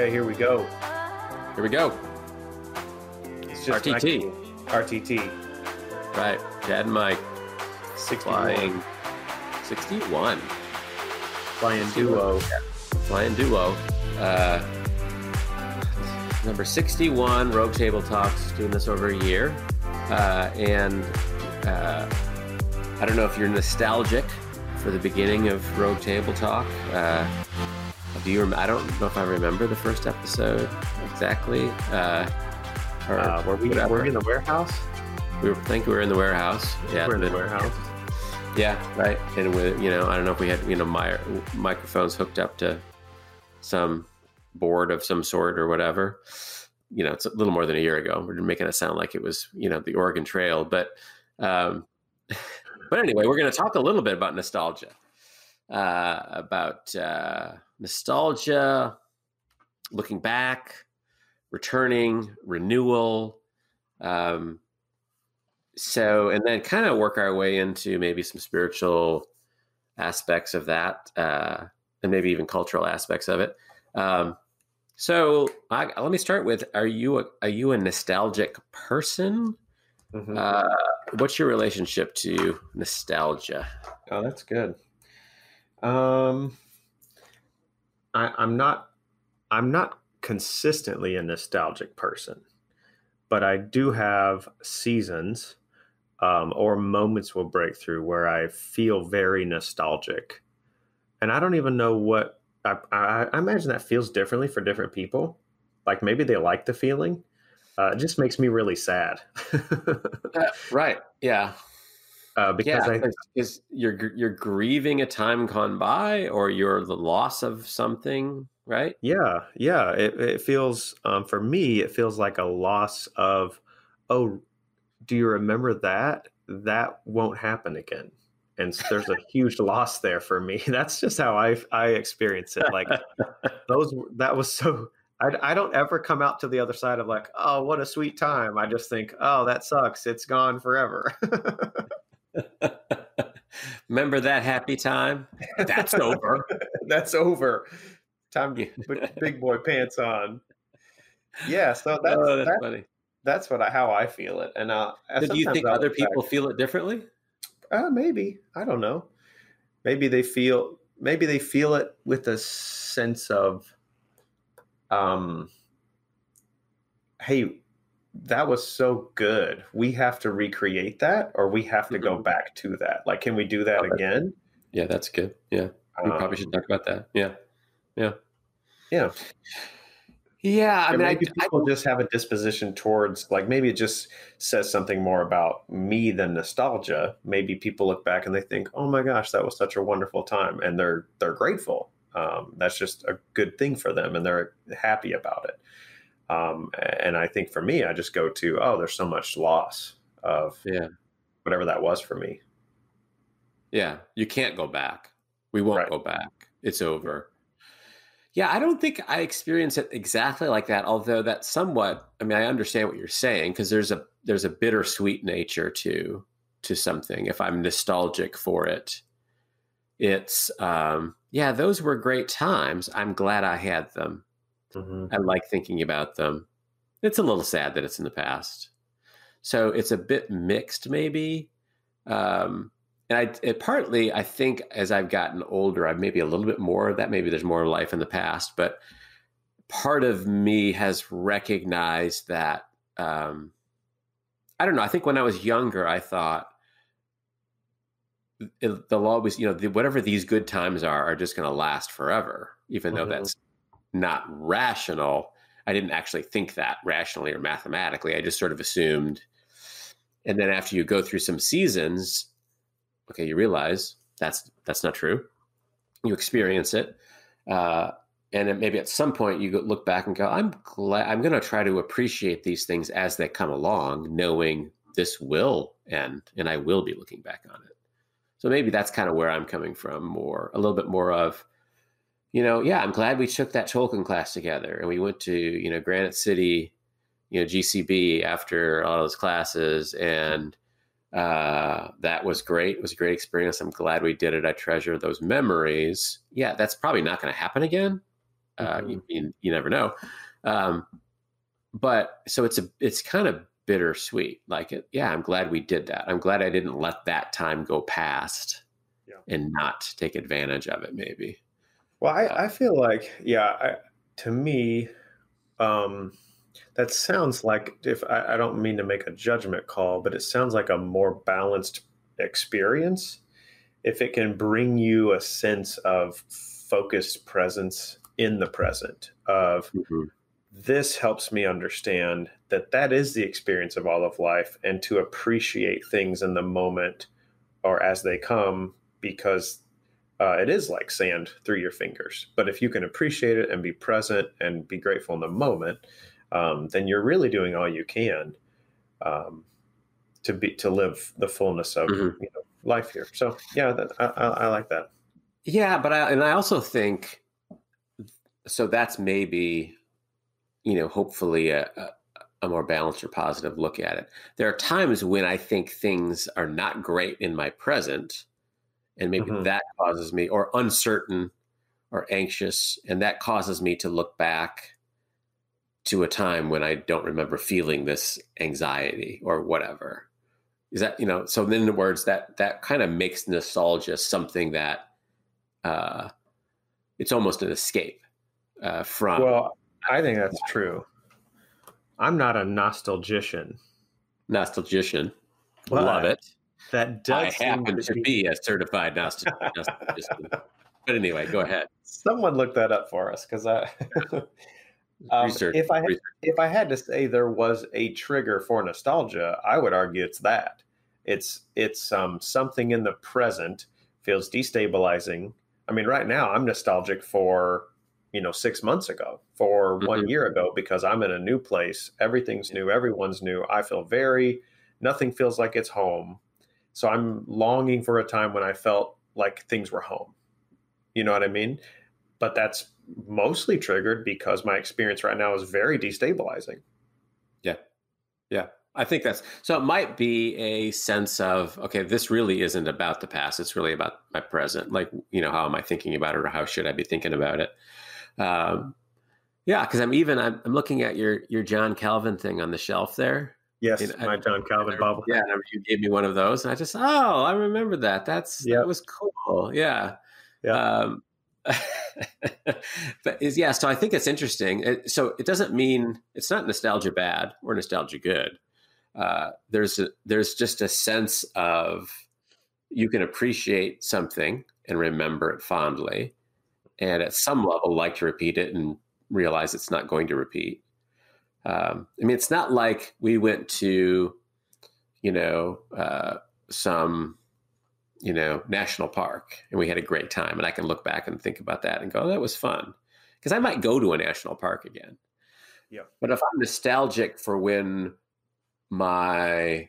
Okay, here we go. Here we go. It's just RTT. RTT. Right. Chad and Mike 61. flying 61. Flying duo. Flying duo. Uh, number 61, Rogue Table Talks, doing this over a year. Uh, and uh, I don't know if you're nostalgic for the beginning of Rogue Table Talk. Uh, do you? Rem- I don't know if I remember the first episode exactly. Uh, or Uh, were we whatever. were we in the warehouse? We were, think we were in the warehouse. Yeah, we're in the warehouse. Yeah, right. And with you know, I don't know if we had you know my microphones hooked up to some board of some sort or whatever. You know, it's a little more than a year ago. We're making it sound like it was you know the Oregon Trail, but um, but anyway, we're going to talk a little bit about nostalgia, uh, about uh, nostalgia, looking back, returning, renewal. Um, so and then kind of work our way into maybe some spiritual aspects of that uh, and maybe even cultural aspects of it um, so I, let me start with are you a, are you a nostalgic person Mhm. uh, what's your relationship to nostalgia Oh, that's good. Um, I, I'm not. I'm not consistently a nostalgic person, but I do have seasons um, or moments will break through where I feel very nostalgic, and I don't even know what. I, I, I imagine that feels differently for different people. Like maybe they like the feeling. Uh, it just makes me really sad right yeah uh, because yeah I, is you're you're grieving a time gone by or you're the loss of something right Yeah, yeah. It, it feels um, for me, it feels like a loss of, oh, do you remember that? That won't happen again. And so there's a huge loss there for me. That's just how I I experience it. Like those, that was so. I, I don't ever come out to the other side of like, oh, what a sweet time. I just think, oh, that sucks. It's gone forever. remember that happy time that's over That's over. Time to put big boy pants on. Yeah, so that's oh, that's that- funny that's what I, how I feel it. And uh, do you think I'll other back- people feel it differently? Uh, maybe I don't know. Maybe they feel maybe they feel it with a sense of, um, hey, that was so good. We have to recreate that, or we have to go Mhm. back to that. Like, can we do that Okay. again? Yeah, that's good. Yeah, we probably Um, should talk about that. Yeah, yeah, Yeah. yeah. I and mean, maybe I people just have a disposition towards like maybe it just says something more about me than nostalgia. Maybe people look back and they think, "Oh my gosh, that was such a wonderful time," and they're they're grateful. Um, that's just a good thing for them, and they're happy about it. Um, and I think for me, I just go to, "Oh, there's so much loss of yeah, whatever that was for me." yeah. You can't go back. We won't Right. go back. It's over. Yeah, I don't think I experience it exactly like that. Although that somewhat, I mean, I understand what you're saying because there's a there's a bittersweet nature to to something. If I'm nostalgic for it, it's um, yeah, those were great times. I'm glad I had them. I like thinking about them. It's a little sad that it's in the past. So it's a bit mixed, maybe. Um, and I, it partly, I think, as I've gotten older, I've maybe a little bit more of that. Maybe there's more life in the past, but part of me has recognized that. Um, I don't know. I think when I was younger, I thought it, they'll always, you know, the, whatever these good times are, are just going to last forever, even though Mhm. that's not rational. I didn't actually think that rationally or mathematically. I just sort of assumed. And then after you go through some seasons, okay, you realize that's that's not true. You experience it, uh, and then maybe at some point you look back and go, "I'm glad. I'm going to try to appreciate these things as they come along, knowing this will end, and I will be looking back on it." So maybe that's kind of where I'm coming from, more a little bit more of you know, yeah, I'm glad we took that Tolkien class together and we went to, you know, Granite City, you know, GCB after all those classes. And uh, that was great. It was a great experience. I'm glad we did it. I treasure those memories. Yeah, that's probably not going to happen again. Uh, mm-hmm. you, you, never know. Um, but so it's a it's kind of bittersweet. Like, it, yeah, I'm glad we did that. I'm glad I didn't let that time go past yeah. and not take advantage of it. Maybe. Well, I, uh, I feel like, yeah, I, to me, um, that sounds like if I, I don't mean to make a judgment call, but it sounds like a more balanced experience if it can bring you a sense of focused presence in the present of mm-hmm. this helps me understand that that is the experience of all of life and to appreciate things in the moment or as they come because uh, it is like sand through your fingers but if you can appreciate it and be present and be grateful in the moment um, then you're really doing all you can um, to be to live the fullness of mm-hmm. you know, life here. So yeah, that, I, I, I, like that. Yeah, but I and I also think so. That's maybe you know hopefully a, a, a more balanced or positive look at it. There are times when I think things are not great in my present, and maybe mm-hmm. that causes me or uncertain or anxious, and that causes me to look back to a time when I don't remember feeling this anxiety or whatever. Is that you know? So in other words, that that kind of makes nostalgia something that uh, it's almost an escape uh, from. Well, I think that's true. I'm not a nostalgician. Nostalgician, love it. That does. I happen to, be, be a certified nostalgician. but anyway, go ahead. Someone look that up for us because I. Um, research, if I research. if I had to say there was a trigger for nostalgia, I would argue it's that. It's it's um, something in the present feels destabilizing. I mean, right now I'm nostalgic for you know six months ago, for mm-hmm. one year ago, because I'm in a new place. Everything's new. Everyone's new. I feel very. Nothing feels like it's home. So I'm longing for a time when I felt like things were home. You know what I mean? But that's mostly triggered because my experience right now is very destabilizing. Yeah. Yeah. I think that's so it might be a sense of okay, this really isn't about the past. It's really about my present. Like, you know, how am I thinking about it or how should I be thinking about it? Um, yeah, because I'm even I'm, I'm, looking at your your John Calvin thing on the shelf there. Yes, my John Calvin bubble. Yeah, you gave me one of those, and I just oh, I remember that. That's yep. that was cool. Yeah. Yeah. Um, but is yeah, so I think it's interesting. It, so it doesn't mean it's not nostalgia bad or nostalgia good. Uh, there's a, there's just a sense of you can appreciate something and remember it fondly, and at some level like to repeat it and realize it's not going to repeat. Um, I mean, it's not like we went to, you know, uh, some you know, national park and we had a great time. And I can look back and think about that and go, oh, that was fun. Because I might go to a national park again. Yeah. But if I'm nostalgic for when my,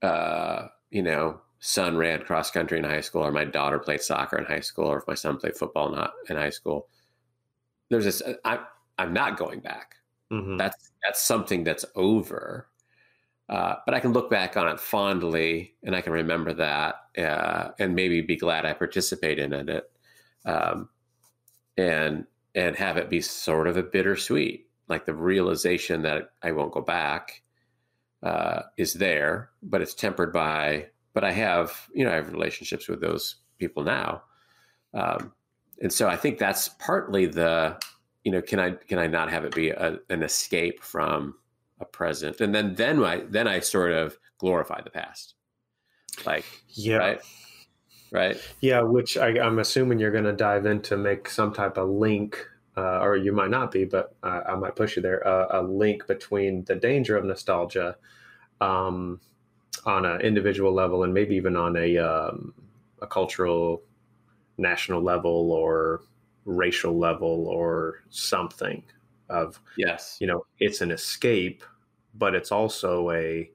uh, you know, son ran cross country in high school or my daughter played soccer in high school or if my son played football not in high school, there's this, I'm I'm not going back. Mm-hmm. That's, that's something that's over. Uh, but I can look back on it fondly and I can remember that uh, and maybe be glad I participated in it um, and and have it be sort of a bittersweet, like the realization that I won't go back uh, is there, but it's tempered by. But I have you know I have relationships with those people now, um, and so I think that's partly the you know can I can I not have it be a, an escape from a present, and then then I then I sort of glorify the past, like yeah, right, right, yeah. Which I, am assuming you're going to dive into make some type of link, uh, or you might not be, but uh, I might push you there. Uh, a link between the danger of nostalgia, um, on an individual level, and maybe even on a um, a cultural, national level, or racial level, or something of yes you know it's an escape but it's also a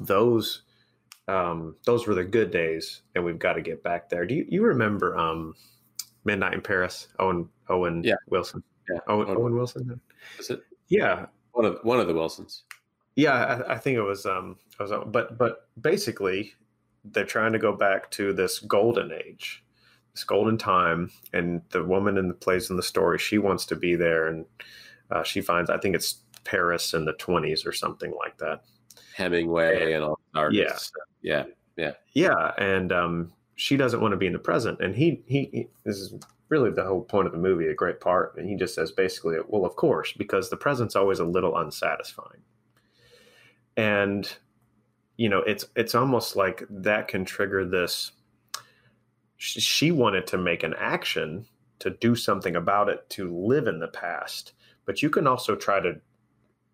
those um, those were the good days, and we've got to get back there. Do you, you remember um, Midnight in Paris? Owen Owen yeah. Wilson. Yeah, Owen, Owen, Owen Wilson. Is it? Yeah, one of one of the Wilsons. Yeah, I, I think it was. Um, I was, but but basically, they're trying to go back to this golden age, golden time, and the woman in the plays in the story, she wants to be there, and uh, she finds I think it's Paris in the twenties or something like that. Hemingway and all artists. Yeah, yeah, yeah, yeah, and um, she doesn't want to be in the present, and he he, he this is really the whole point of the movie, a great part, and he just says basically, well, of course, because the present's always a little unsatisfying, and you know, it's it's almost like that can trigger this. She wanted to make an action to do something about it to live in the past, but you can also try to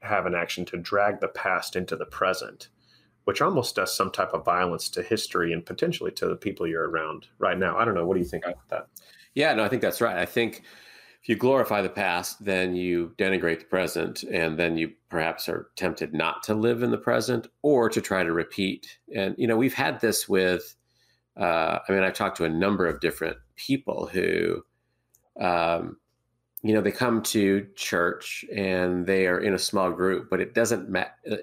have an action to drag the past into the present, which almost does some type of violence to history and potentially to the people you're around right now. I don't know. What do you think about that? Yeah, no, I think that's right. I think if you glorify the past, then you denigrate the present, and then you perhaps are tempted not to live in the present or to try to repeat. And you know, we've had this with. Uh, I mean, I've talked to a number of different people who, um, you know, they come to church and they are in a small group, but it doesn't matter. Uh,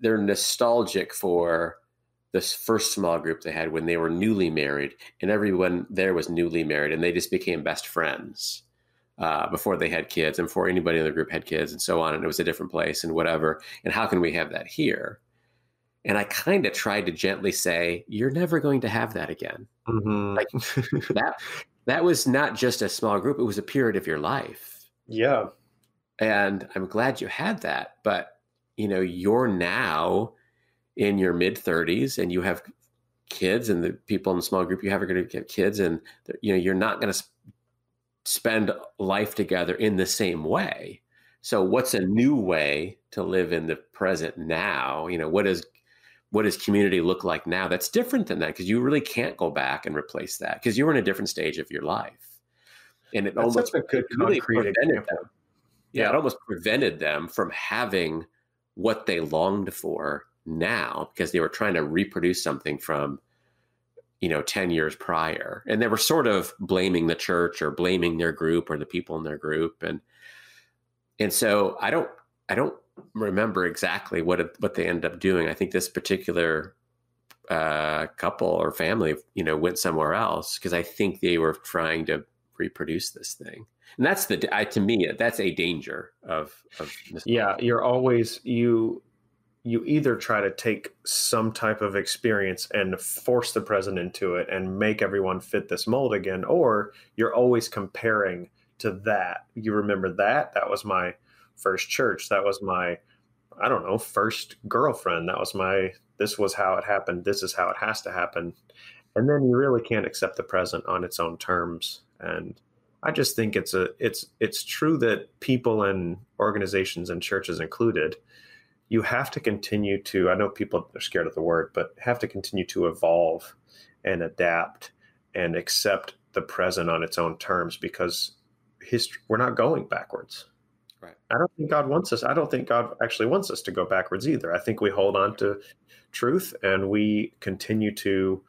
they're nostalgic for this first small group they had when they were newly married, and everyone there was newly married, and they just became best friends uh, before they had kids, and before anybody in the group had kids, and so on. And it was a different place, and whatever. And how can we have that here? And I kind of tried to gently say, "You're never going to have that again." Mm-hmm. Like that that was not just a small group, it was a period of your life. Yeah. And I'm glad you had that. But, you know, you're now in your mid 30s and you have kids, and the people in the small group you have are going to get kids, and, you know, you're not going to spend life together in the same way. So, what's a new way to live in the present now? You know, what is what does community look like now that's different than that? Because you really can't go back and replace that because you're in a different stage of your life. And it that's almost a good really prevented example. them. yeah, yeah it almost prevented them from having what they longed for now because they were trying to reproduce something from you know 10 years prior. And they were sort of blaming the church or blaming their group or the people in their group. And and so i don't i don't remember exactly what it, what they ended up doing. I think this particular uh, couple or family, you know, went somewhere else because I think they were trying to reproduce this thing. And that's the I, to me that's a danger of of yeah. You're always you you either try to take some type of experience and force the present into it and make everyone fit this mold again, or you're always comparing to that. You remember that that was my first church. That was my, I don't know, first girlfriend. That was my, this was how it happened. This is how it has to happen. And then you really can't accept the present on its own terms. And I just think it's a, it's, it's true that people and organizations and churches included, you have to continue to, I know people are scared of the word, but have to continue to evolve and adapt and accept the present on its own terms because history, we're not going backwards Right. I don't think God wants us. I don't think God actually wants us to go backwards either. I think we hold on to truth and we continue to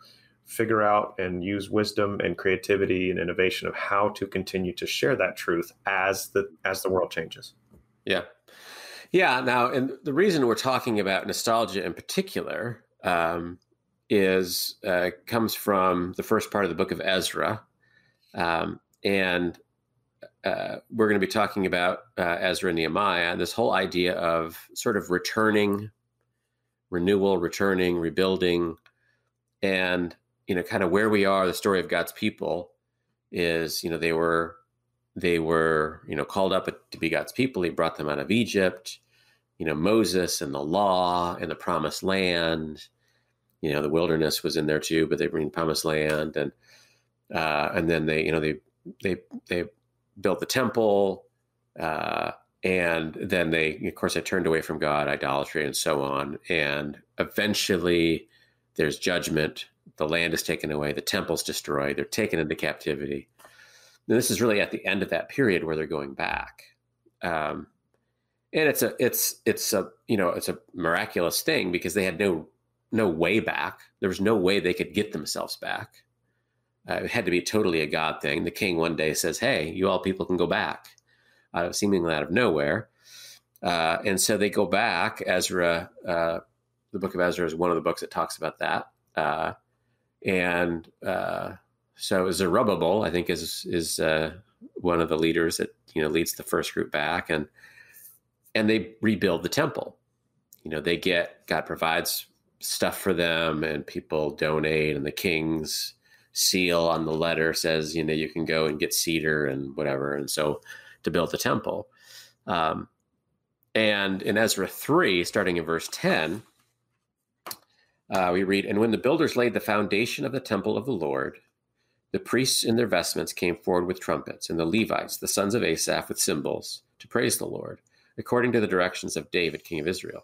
figure out and use wisdom and creativity and innovation of how to continue to share that truth as the as the world changes. Yeah. Yeah. Now, and the reason we're talking about nostalgia in particular um, is uh, comes from the first part of the book of Ezra, um, and uh, we're going to be talking about uh, Ezra and Nehemiah, and this whole idea of sort of returning, renewal, returning, rebuilding, and you know, kind of where we are. The story of God's people is, you know, they were they were you know called up to be God's people. He brought them out of Egypt. You know, Moses and the law and the promised land. You know, the wilderness was in there too, but they bring promised land and uh, and then they you know they they they built the temple, uh, and then they, of course, they turned away from God, idolatry, and so on. And eventually, there's judgment. The land is taken away. The temple's destroyed. They're taken into captivity. And this is really at the end of that period where they're going back. Um, and it's a it's it's a you know it's a miraculous thing because they had no no way back. There was no way they could get themselves back. Uh, it had to be totally a God thing. The king one day says, Hey, you all people can go back, uh, seemingly out of nowhere. Uh, and so they go back. Ezra, uh, the book of Ezra is one of the books that talks about that. Uh, and uh, so Zerubbabel, I think, is is one of the leaders that you know leads the first group back, and and they rebuild the temple. You know, they get God provides stuff for them, and people donate, and the king's seal on the letter says, you know, you can go and get cedar and whatever, and so to build the temple. Um, and in Ezra three, starting in verse ten, uh, we read, "And when the builders laid the foundation of the temple of the Lord." The priests in their vestments came forward with trumpets, and the Levites, the sons of Asaph, with cymbals, to praise the Lord, according to the directions of David, king of Israel.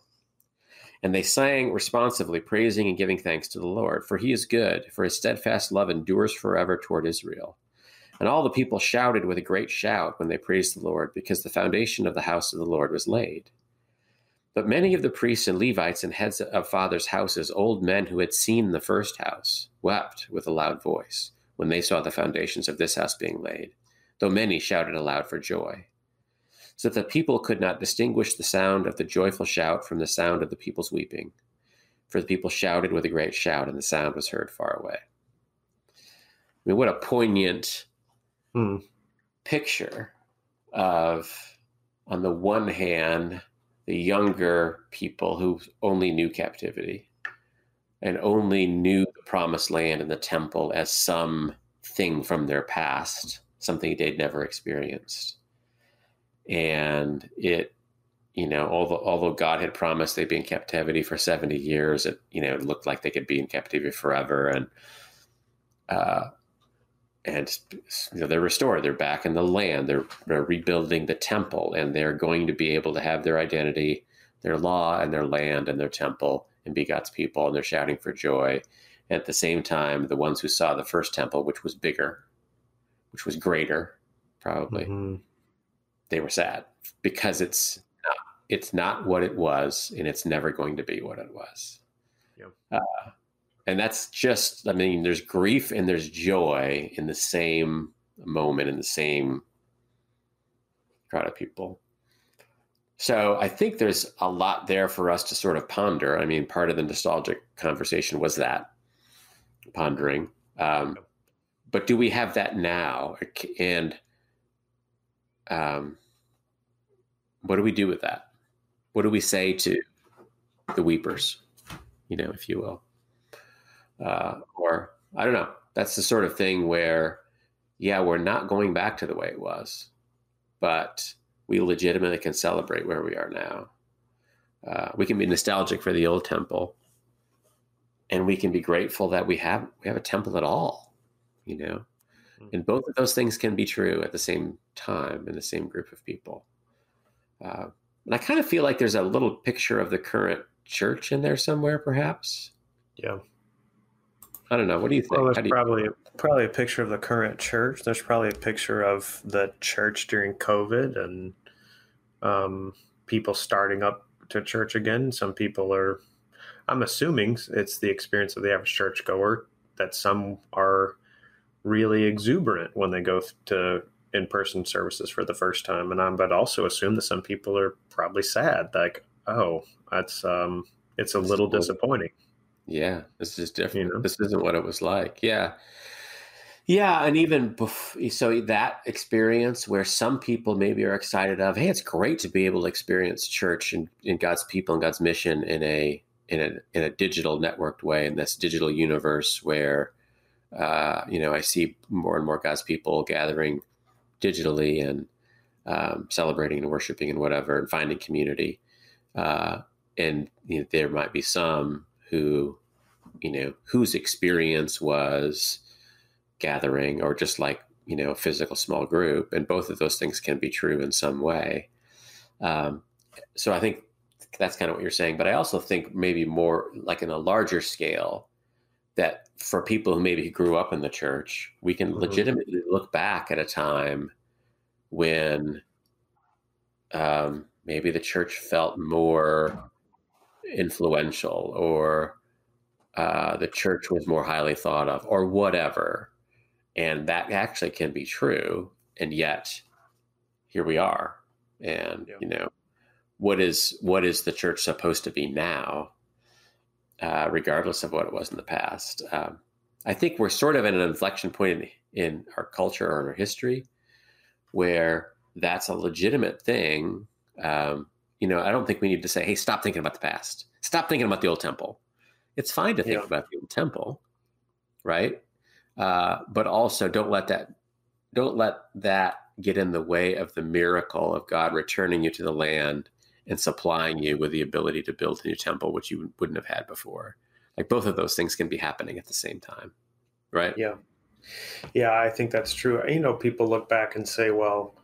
And they sang responsively, praising and giving thanks to the Lord, for he is good, for his steadfast love endures forever toward Israel. And all the people shouted with a great shout when they praised the Lord, because the foundation of the house of the Lord was laid. But many of the priests and Levites and heads of fathers' houses, old men who had seen the first house, wept with a loud voice when they saw the foundations of this house being laid, though many shouted aloud for joy. So that the people could not distinguish the sound of the joyful shout from the sound of the people's weeping. For the people shouted with a great shout, and the sound was heard far away. I mean, what a poignant hmm. picture of, on the one hand, the younger people who only knew captivity and only knew the promised land and the temple as some thing from their past, something they'd never experienced. And it, you know, although, although God had promised they'd be in captivity for 70 years, it, you know, looked like they could be in captivity forever. And, uh, and you know, they're restored. They're back in the land. They're, they're rebuilding the temple, and they're going to be able to have their identity, their law, and their land and their temple and be God's people, and they're shouting for joy. At the same time, the ones who saw the first temple, which was bigger, which was greater, probably, mm-hmm. They were sad because it's not, it's not what it was, and it's never going to be what it was. Yep. Uh, and that's just, I mean, there's grief and there's joy in the same moment, in the same crowd of people. So I think there's a lot there for us to sort of ponder. I mean, part of the nostalgic conversation was that pondering. Um, but do we have that now? And um, what do we do with that? What do we say to the weepers, you know, if you will? Uh, or I don't know. That's the sort of thing where, yeah, we're not going back to the way it was, but we legitimately can celebrate where we are now. Uh, we can be nostalgic for the old temple, and we can be grateful that we have we have a temple at all. You know, mm-hmm. and both of those things can be true at the same time in the same group of people. Uh, and I kind of feel like there's a little picture of the current church in there somewhere, perhaps. Yeah. I don't know. What do you think? Well, there's you... probably probably a picture of the current church. There's probably a picture of the church during COVID and um, people starting up to church again. Some people are, I'm assuming it's the experience of the average churchgoer that some are really exuberant when they go to in-person services for the first time, and I'm but also assume that some people are probably sad, like, oh, that's um, it's a little disappointing. Yeah, this is different. You know? This isn't what it was like. Yeah. Yeah, and even so that experience where some people maybe are excited of, hey, it's great to be able to experience church and, and God's people and God's mission in a in a in a digital networked way in this digital universe where uh, you know I see more and more God's people gathering digitally and um, celebrating and worshiping and whatever and finding community. Uh, and you know, there might be some who you know whose experience was gathering or just like you know a physical small group and both of those things can be true in some way um, so i think that's kind of what you're saying but i also think maybe more like in a larger scale that for people who maybe grew up in the church we can mm-hmm. legitimately look back at a time when um, maybe the church felt more influential or uh, the church was more highly thought of or whatever and that actually can be true and yet here we are and yeah. you know what is what is the church supposed to be now uh, regardless of what it was in the past um, I think we're sort of at an inflection point in, in our culture or in our history where that's a legitimate thing. Um, you know, I don't think we need to say, "Hey, stop thinking about the past. Stop thinking about the old temple." It's fine to think yeah. about the old temple, right? Uh, but also, don't let that don't let that get in the way of the miracle of God returning you to the land and supplying you with the ability to build a new temple, which you wouldn't have had before. Like both of those things can be happening at the same time, right? Yeah, yeah, I think that's true. You know, people look back and say, well,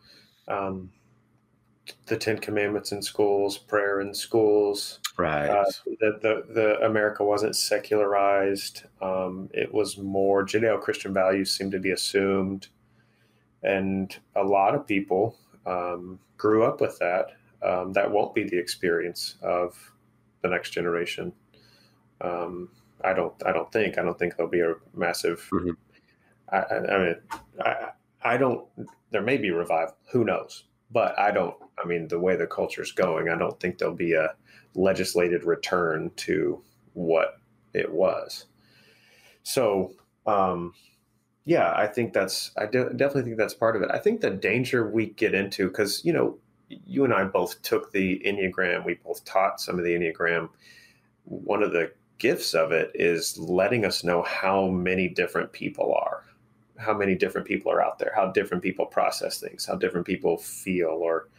um, the Ten Commandments in schools, prayer in schools, right? Uh, the, the, the America wasn't secularized. Um, it was more Judeo-Christian values seemed to be assumed, and a lot of people um, grew up with that. Um, that won't be the experience of the next generation. Um, I don't. I don't think. I don't think there'll be a massive. Mm-hmm. I, I, mean, I, I don't. There may be revival. Who knows? But I don't. I mean, the way the culture's going, I don't think there'll be a legislated return to what it was. So, um, yeah, I think that's. I de- definitely think that's part of it. I think the danger we get into because you know, you and I both took the enneagram. We both taught some of the enneagram. One of the gifts of it is letting us know how many different people are how many different people are out there how different people process things how different people feel or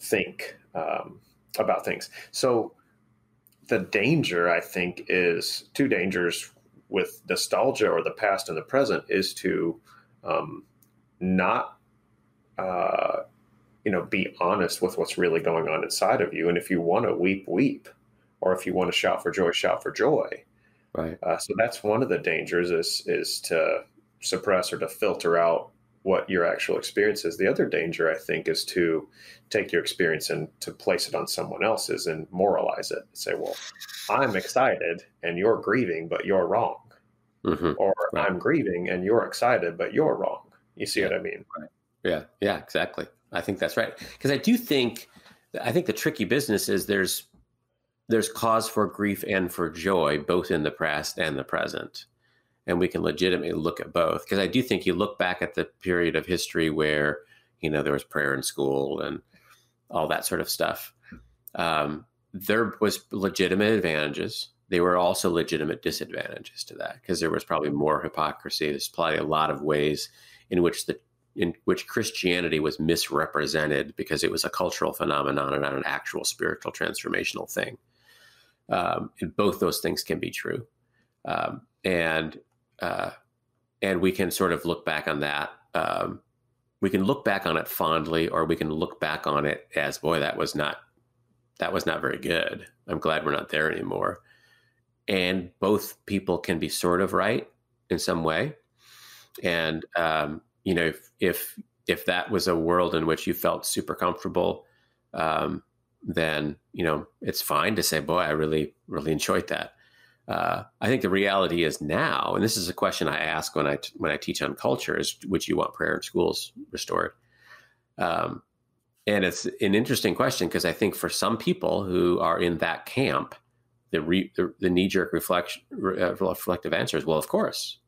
think um, about things so the danger i think is two dangers with nostalgia or the past and the present is to um, not uh, you know be honest with what's really going on inside of you and if you want to weep weep or if you want to shout for joy, shout for joy. Right. Uh, so that's one of the dangers is is to suppress or to filter out what your actual experience is. The other danger, I think, is to take your experience and to place it on someone else's and moralize it. Say, well, I'm excited and you're grieving, but you're wrong. Mm-hmm. Or right. I'm grieving and you're excited, but you're wrong. You see yeah. what I mean? Right. Yeah. Yeah, exactly. I think that's right. Because I do think, I think the tricky business is there's there's cause for grief and for joy, both in the past and the present. And we can legitimately look at both. Because I do think you look back at the period of history where, you know, there was prayer in school and all that sort of stuff. Um, there was legitimate advantages. There were also legitimate disadvantages to that because there was probably more hypocrisy. There's probably a lot of ways in which the in which Christianity was misrepresented because it was a cultural phenomenon and not an actual spiritual transformational thing. Um, and both those things can be true. Um, and uh, and we can sort of look back on that. Um, we can look back on it fondly, or we can look back on it as, boy, that was not that was not very good. I'm glad we're not there anymore. And both people can be sort of right in some way. And um, you know, if if if that was a world in which you felt super comfortable, um, then you know it's fine to say, "Boy, I really really enjoyed that." Uh, I think the reality is now, and this is a question I ask when I when I teach on culture: is would you want prayer in schools restored? Um, and it's an interesting question because I think for some people who are in that camp, the re, the, the knee jerk reflection uh, reflective answer is, "Well, of course,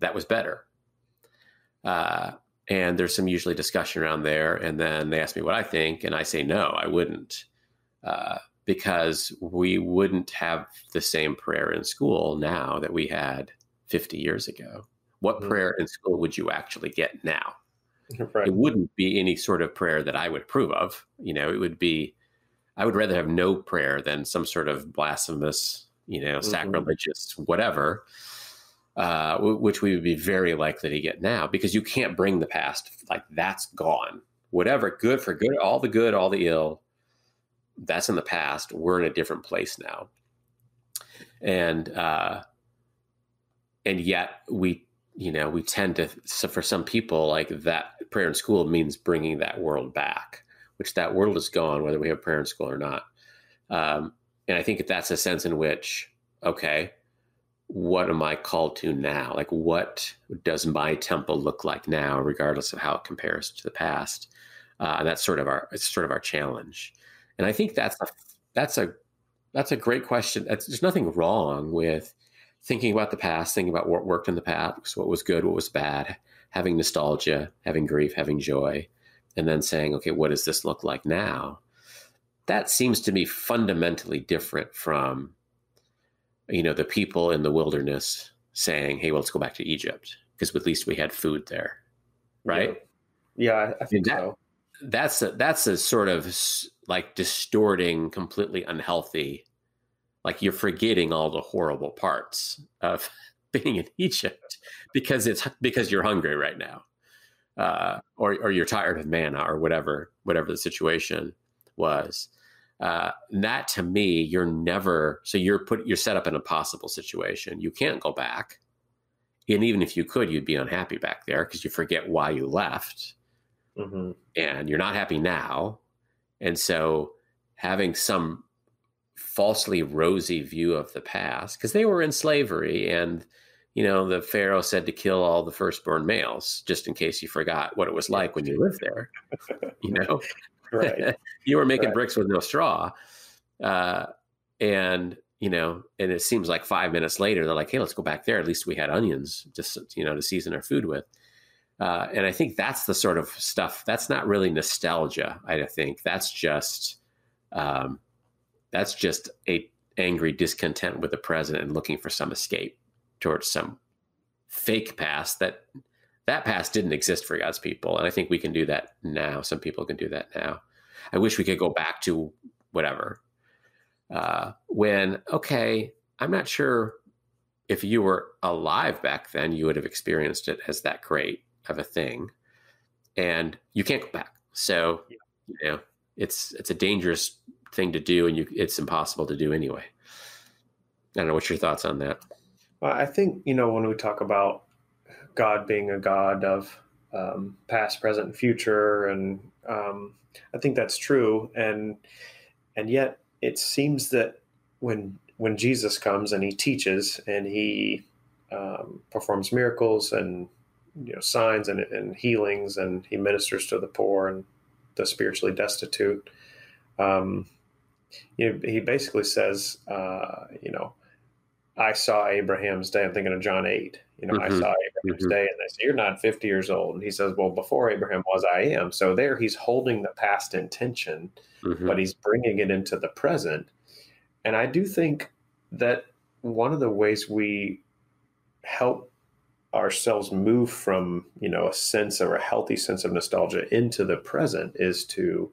that was better." Uh, and there's some usually discussion around there, and then they ask me what I think, and I say no, I wouldn't. Uh, because we wouldn't have the same prayer in school now that we had 50 years ago. What mm-hmm. prayer in school would you actually get now? Right. It wouldn't be any sort of prayer that I would approve of. You know, it would be, I would rather have no prayer than some sort of blasphemous, you know, mm-hmm. sacrilegious, whatever, uh, which we would be very likely to get now because you can't bring the past. Like that's gone. Whatever, good for good, all the good, all the ill, that's in the past. We're in a different place now, and uh, and yet we you know we tend to so for some people like that prayer in school means bringing that world back, which that world is gone whether we have prayer in school or not. Um, and I think that's a sense in which okay, what am I called to now? Like, what does my temple look like now, regardless of how it compares to the past? Uh, and that's sort of our it's sort of our challenge. And I think that's a, that's a that's a great question. That's, there's nothing wrong with thinking about the past, thinking about what worked in the past, what was good, what was bad, having nostalgia, having grief, having joy, and then saying, okay, what does this look like now? That seems to be fundamentally different from, you know, the people in the wilderness saying, hey, well, let's go back to Egypt because at least we had food there, right? Yeah, yeah I think that, so. That's a, that's a sort of like distorting, completely unhealthy. Like you're forgetting all the horrible parts of being in Egypt because it's because you're hungry right now, uh, or or you're tired of manna or whatever whatever the situation was. Uh, that to me, you're never so you're put you're set up in a possible situation. You can't go back, and even if you could, you'd be unhappy back there because you forget why you left, mm-hmm. and you're not happy now, and so having some falsely rosy view of the past because they were in slavery and you know the pharaoh said to kill all the firstborn males just in case you forgot what it was like when you lived there you know right. You were making right. bricks with no straw uh, and you know and it seems like five minutes later they're like hey let's go back there. At least we had onions just you know to season our food with. Uh, and i think that's the sort of stuff that's not really nostalgia i think. That's just um, that's just a angry discontent with the president and looking for some escape towards some fake past that that past didn't exist for God's people. And I think we can do that now. Some people can do that now. I wish we could go back to whatever. Uh, when, okay, I'm not sure if you were alive back then, you would have experienced it as that great of a thing. And you can't go back. So, you know, it's it's a dangerous thing to do, and you it's impossible to do anyway. I don't know. What's your thoughts on that? Well, I think you know when we talk about God being a God of um, past, present, and future, and um, I think that's true. And and yet it seems that when when Jesus comes and he teaches and he um, performs miracles and you know signs and, and healings and he ministers to the poor and the spiritually destitute um, you know, he basically says, uh, you know, I saw Abraham's day. I'm thinking of John 8. You know, mm-hmm. I saw Abraham's mm-hmm. day, and they say, You're not 50 years old. And he says, Well, before Abraham was, I am. So there he's holding the past intention, mm-hmm. but he's bringing it into the present. And I do think that one of the ways we help ourselves move from, you know, a sense or a healthy sense of nostalgia into the present is to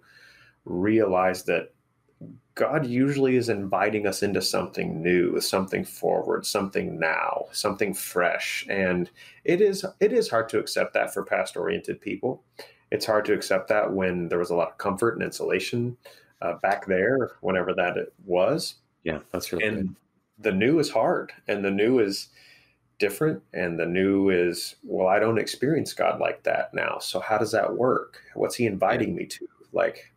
realize that God usually is inviting us into something new, something forward, something now, something fresh. And it is it is hard to accept that for past oriented people. It's hard to accept that when there was a lot of comfort and insulation uh, back there, whenever that it was. Yeah, that's really and good. the new is hard, and the new is different, and the new is well, I don't experience God like that now. So how does that work? What's He inviting yeah. me to? Like,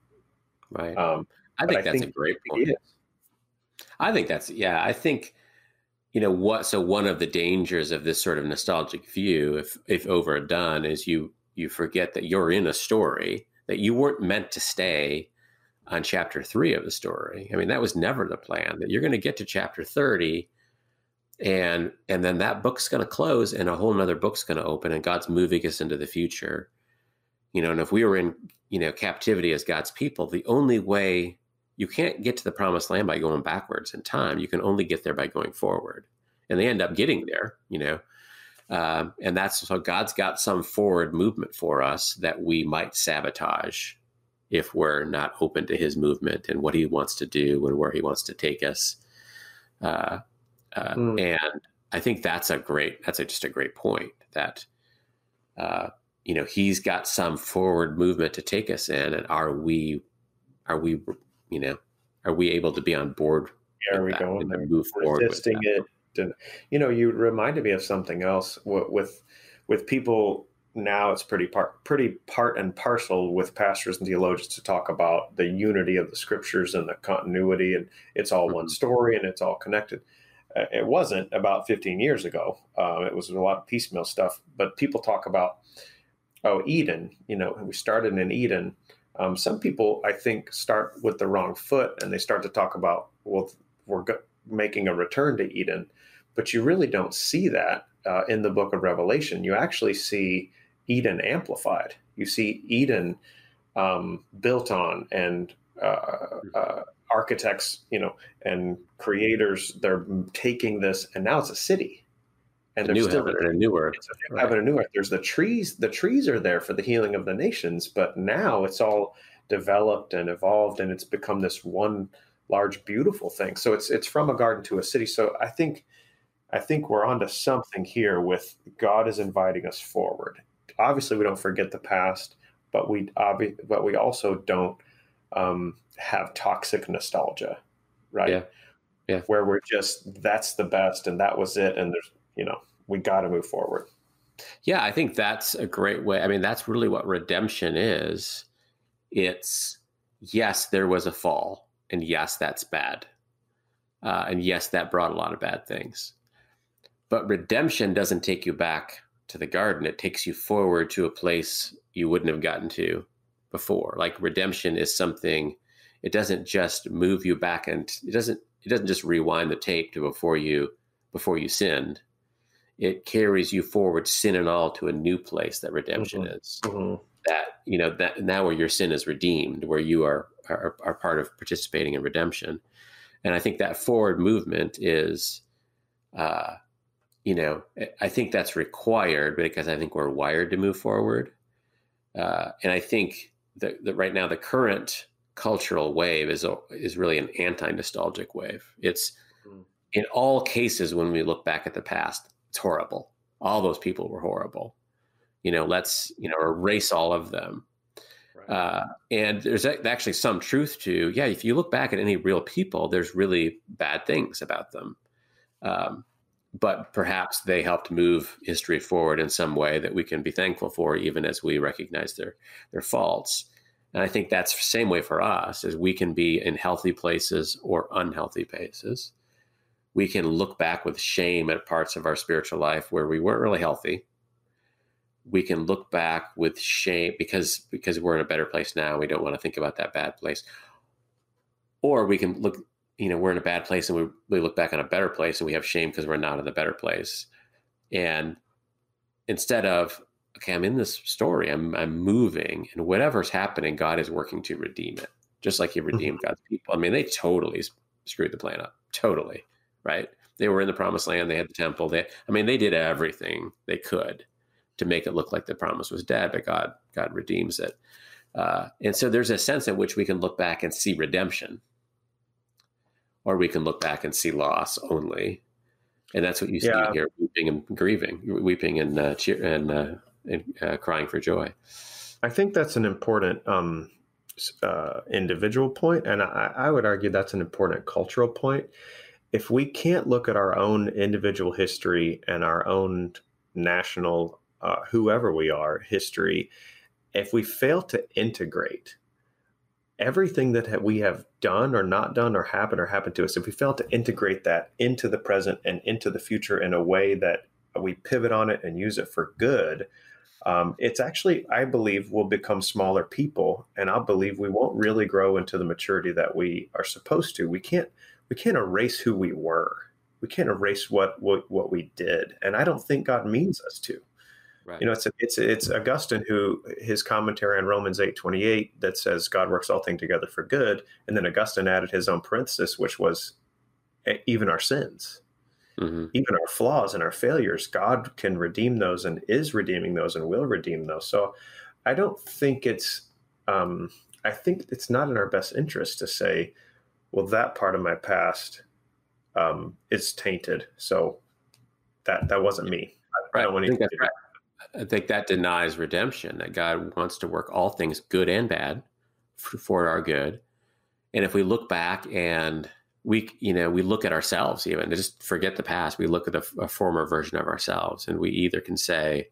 right. Um, I think I that's think a great point. I think that's yeah. I think you know what. So one of the dangers of this sort of nostalgic view, if if overdone, is you you forget that you're in a story that you weren't meant to stay on chapter three of the story. I mean, that was never the plan. That you're going to get to chapter thirty, and and then that book's going to close, and a whole another book's going to open, and God's moving us into the future. You know, and if we were in you know captivity as God's people, the only way you can't get to the promised land by going backwards in time. You can only get there by going forward. And they end up getting there, you know. Um, and that's so God's got some forward movement for us that we might sabotage if we're not open to his movement and what he wants to do and where he wants to take us. Uh, uh, mm. And I think that's a great, that's a, just a great point that, uh, you know, he's got some forward movement to take us in. And are we, are we you know, are we able to be on board? Yeah, are we going and move forward resisting it? And, you know, you reminded me of something else with with people now. It's pretty part pretty part and parcel with pastors and theologians to talk about the unity of the scriptures and the continuity, and it's all mm-hmm. one story and it's all connected. Uh, it wasn't about 15 years ago. Uh, it was a lot of piecemeal stuff, but people talk about oh Eden. You know, we started in Eden um, some people, I think, start with the wrong foot and they start to talk about, well, we're go- making a return to Eden. but you really don't see that uh, in the book of Revelation. You actually see Eden amplified. You see Eden um, built on and uh, uh, architects, you know, and creators. They're taking this, and now it's a city. And there's still a new earth. It's a new heaven and new earth. There's the trees. The trees are there for the healing of the nations, but now it's all developed and evolved, and it's become this one large, beautiful thing. So it's it's from a garden to a city. So I think I think we're onto something here. With God is inviting us forward. Obviously, we don't forget the past, but we obvi- but we also don't um, have toxic nostalgia, right? Yeah. Yeah. Where we're just that's the best and that was it, and there's you know we got to move forward. Yeah, I think that's a great way. I mean, that's really what redemption is. It's yes, there was a fall, and yes, that's bad, uh, and yes, that brought a lot of bad things. But redemption doesn't take you back to the garden; it takes you forward to a place you wouldn't have gotten to before. Like redemption is something; it doesn't just move you back, and it doesn't it doesn't just rewind the tape to before you before you sinned it carries you forward, sin and all, to a new place that redemption mm-hmm. is. Mm-hmm. That you know that now where your sin is redeemed, where you are, are are part of participating in redemption, and I think that forward movement is, uh, you know, I think that's required because I think we're wired to move forward, uh, and I think that, that right now the current cultural wave is a, is really an anti nostalgic wave. It's mm. in all cases when we look back at the past it's horrible. All those people were horrible. You know, let's you know erase all of them. Right. Uh, and there's actually some truth to yeah. If you look back at any real people, there's really bad things about them. Um, but perhaps they helped move history forward in some way that we can be thankful for, even as we recognize their their faults. And I think that's the same way for us, as we can be in healthy places or unhealthy places we can look back with shame at parts of our spiritual life where we weren't really healthy. We can look back with shame because because we're in a better place now. We don't want to think about that bad place. Or we can look, you know, we're in a bad place and we, we look back on a better place and we have shame because we're not in the better place. And instead of, okay, I'm in this story, I'm I'm moving, and whatever's happening, God is working to redeem it, just like He redeemed mm-hmm. God's people. I mean, they totally screwed the plan up, totally right? They were in the promised land. They had the temple. They, I mean, they did everything they could to make it look like the promise was dead, but God, God redeems it. Uh, and so there's a sense in which we can look back and see redemption, or we can look back and see loss only. And that's what you see yeah. here: weeping and grieving, weeping and uh, cheer and, uh, and uh, crying for joy. I think that's an important um, uh, individual point, and I, I would argue that's an important cultural point if we can't look at our own individual history and our own national, uh, whoever we are, history, if we fail to integrate everything that we have done or not done or happened or happened to us, if we fail to integrate that into the present and into the future in a way that we pivot on it and use it for good, um, it's actually, I believe, we'll become smaller people, and I believe we won't really grow into the maturity that we are supposed to. We can't we can't erase who we were. We can't erase what what, what we did, and I don't think God means us to. Right. You know, it's a, it's it's Augustine who his commentary on Romans eight twenty eight that says God works all things together for good, and then Augustine added his own parenthesis, which was even our sins, mm-hmm. even our flaws and our failures. God can redeem those, and is redeeming those, and will redeem those. So, I don't think it's. Um, I think it's not in our best interest to say, well, that part of my past um, is tainted. So that that wasn't me. I, right. I, I think right. I think that denies redemption. That God wants to work all things good and bad for, for our good. And if we look back and we, you know, we look at ourselves even just forget the past. We look at a, a former version of ourselves, and we either can say,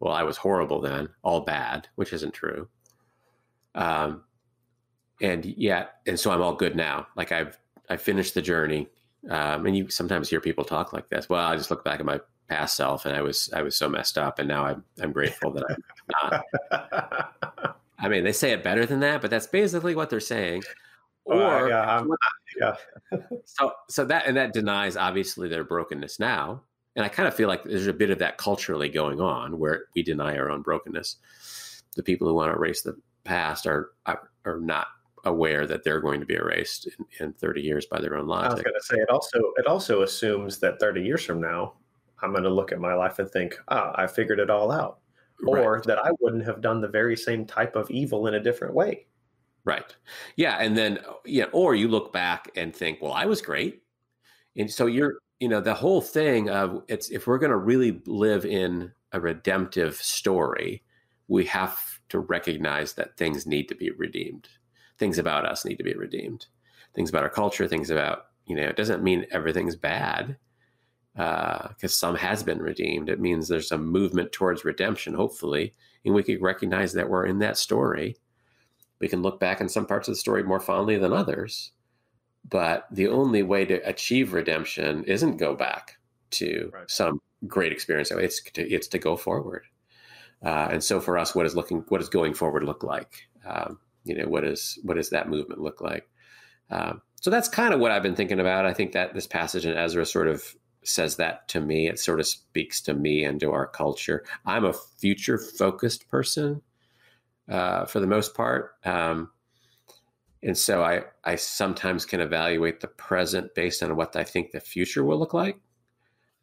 "Well, I was horrible then, all bad," which isn't true. Um, and yeah, and so I'm all good now. Like I've I finished the journey. Um, and you sometimes hear people talk like this. Well, I just look back at my past self, and I was I was so messed up, and now I'm I'm grateful that I'm not. I mean, they say it better than that, but that's basically what they're saying. or oh, yeah, yeah. so so that and that denies obviously their brokenness now and i kind of feel like there's a bit of that culturally going on where we deny our own brokenness the people who want to erase the past are are, are not aware that they're going to be erased in, in 30 years by their own logic. I was going to say it also it also assumes that 30 years from now I'm going to look at my life and think, ah, I figured it all out, or right. that I wouldn't have done the very same type of evil in a different way. Right. Yeah, and then yeah, or you look back and think, well, I was great, and so you're you know the whole thing of it's if we're going to really live in a redemptive story, we have to recognize that things need to be redeemed things about us need to be redeemed. Things about our culture, things about, you know, it doesn't mean everything's bad because uh, some has been redeemed. It means there's a movement towards redemption, hopefully, and we can recognize that we're in that story. We can look back in some parts of the story more fondly than others, but the only way to achieve redemption isn't go back to right. some great experience. It's to, it's to go forward. Uh, and so for us, what is looking, what is going forward look like? Um, you know what is what does that movement look like um, so that's kind of what i've been thinking about i think that this passage in ezra sort of says that to me it sort of speaks to me and to our culture i'm a future focused person uh, for the most part um, and so I, I sometimes can evaluate the present based on what I think the future will look like,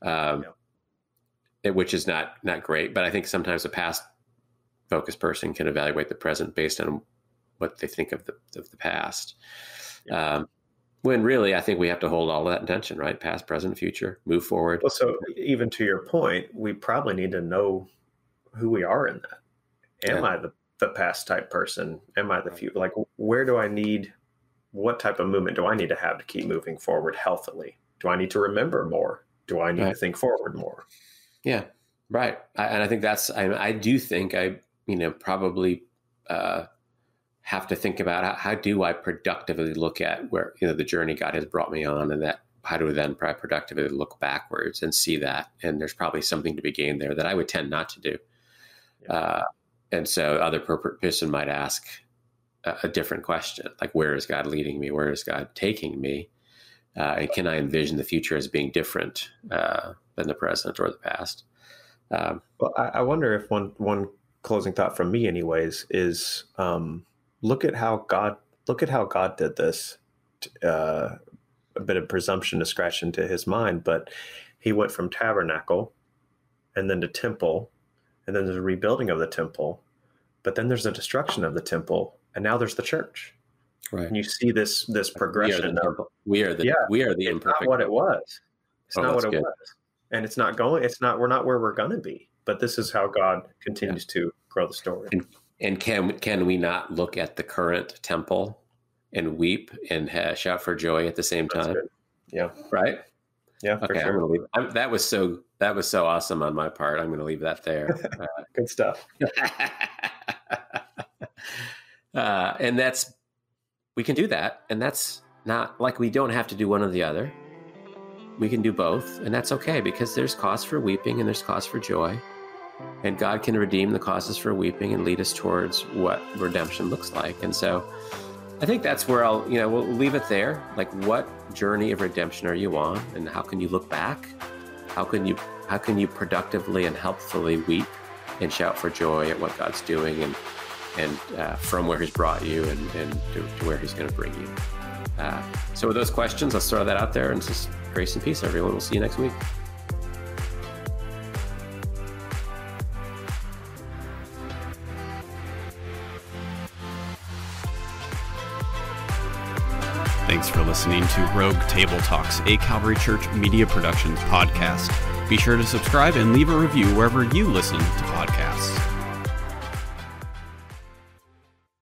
um, yeah. which is not not great. But I think sometimes a past focused person can evaluate the present based on what they think of the of the past. Yeah. Um, when really, I think we have to hold all that intention, right? Past, present, future, move forward. Well, so even to your point, we probably need to know who we are in that. Am yeah. I the, the past type person? Am I the future? Like, where do I need? What type of movement do I need to have to keep moving forward healthily? Do I need to remember more? Do I need right. to think forward more? Yeah, right. I, and I think that's. I, I do think I, you know, probably uh, have to think about how, how, do I productively look at where you know the journey God has brought me on, and that how do we then productively look backwards and see that? And there's probably something to be gained there that I would tend not to do. Yeah. Uh, and so other person might ask a, a, different question, like where is God leading me? Where is God taking me? Uh, and can I envision the future as being different uh, than the present or the past? Um, well, I, I, wonder if one one closing thought from me, anyways, is um, look at how God look at how God did this. Uh, a bit of presumption to scratch into his mind, but he went from tabernacle and then to temple, and then there's a rebuilding of the temple, but then there's a destruction of the temple, and now there's the church. Right. And you see this this progression. We are the, we are the yeah, we are the imperfect. Not what it was. It's oh, not what it good. was, and it's not going. It's not. We're not where we're going to be. But this is how God continues yeah. to grow the story. And, and can can we not look at the current temple and weep and uh, shout for joy at the same time? Yeah. Right. Yeah. Okay. Sure. I'm gonna leave. I'm, that was so that was so awesome on my part. I'm going to leave that there. Uh, Good stuff. uh, and that's we can do that, and that's not like we don't have to do one or the other. We can do both, and that's okay because there's cause for weeping and there's cause for joy. And God can redeem the causes for weeping and lead us towards what redemption looks like. And so I think that's where I'll, you know, we'll leave it there. Like, what journey of redemption are you on? And how can you look back? How can you, how can you productively and helpfully weep and shout for joy at what God's doing and, and uh, from where He's brought you and, and to, to where He's going to bring you? Uh, so, with those questions, I'll throw that out there and just grace and peace, everyone. We'll see you next week. Listening to Rogue Table Talks, a Calvary Church Media Productions podcast. Be sure to subscribe and leave a review wherever you listen to podcasts.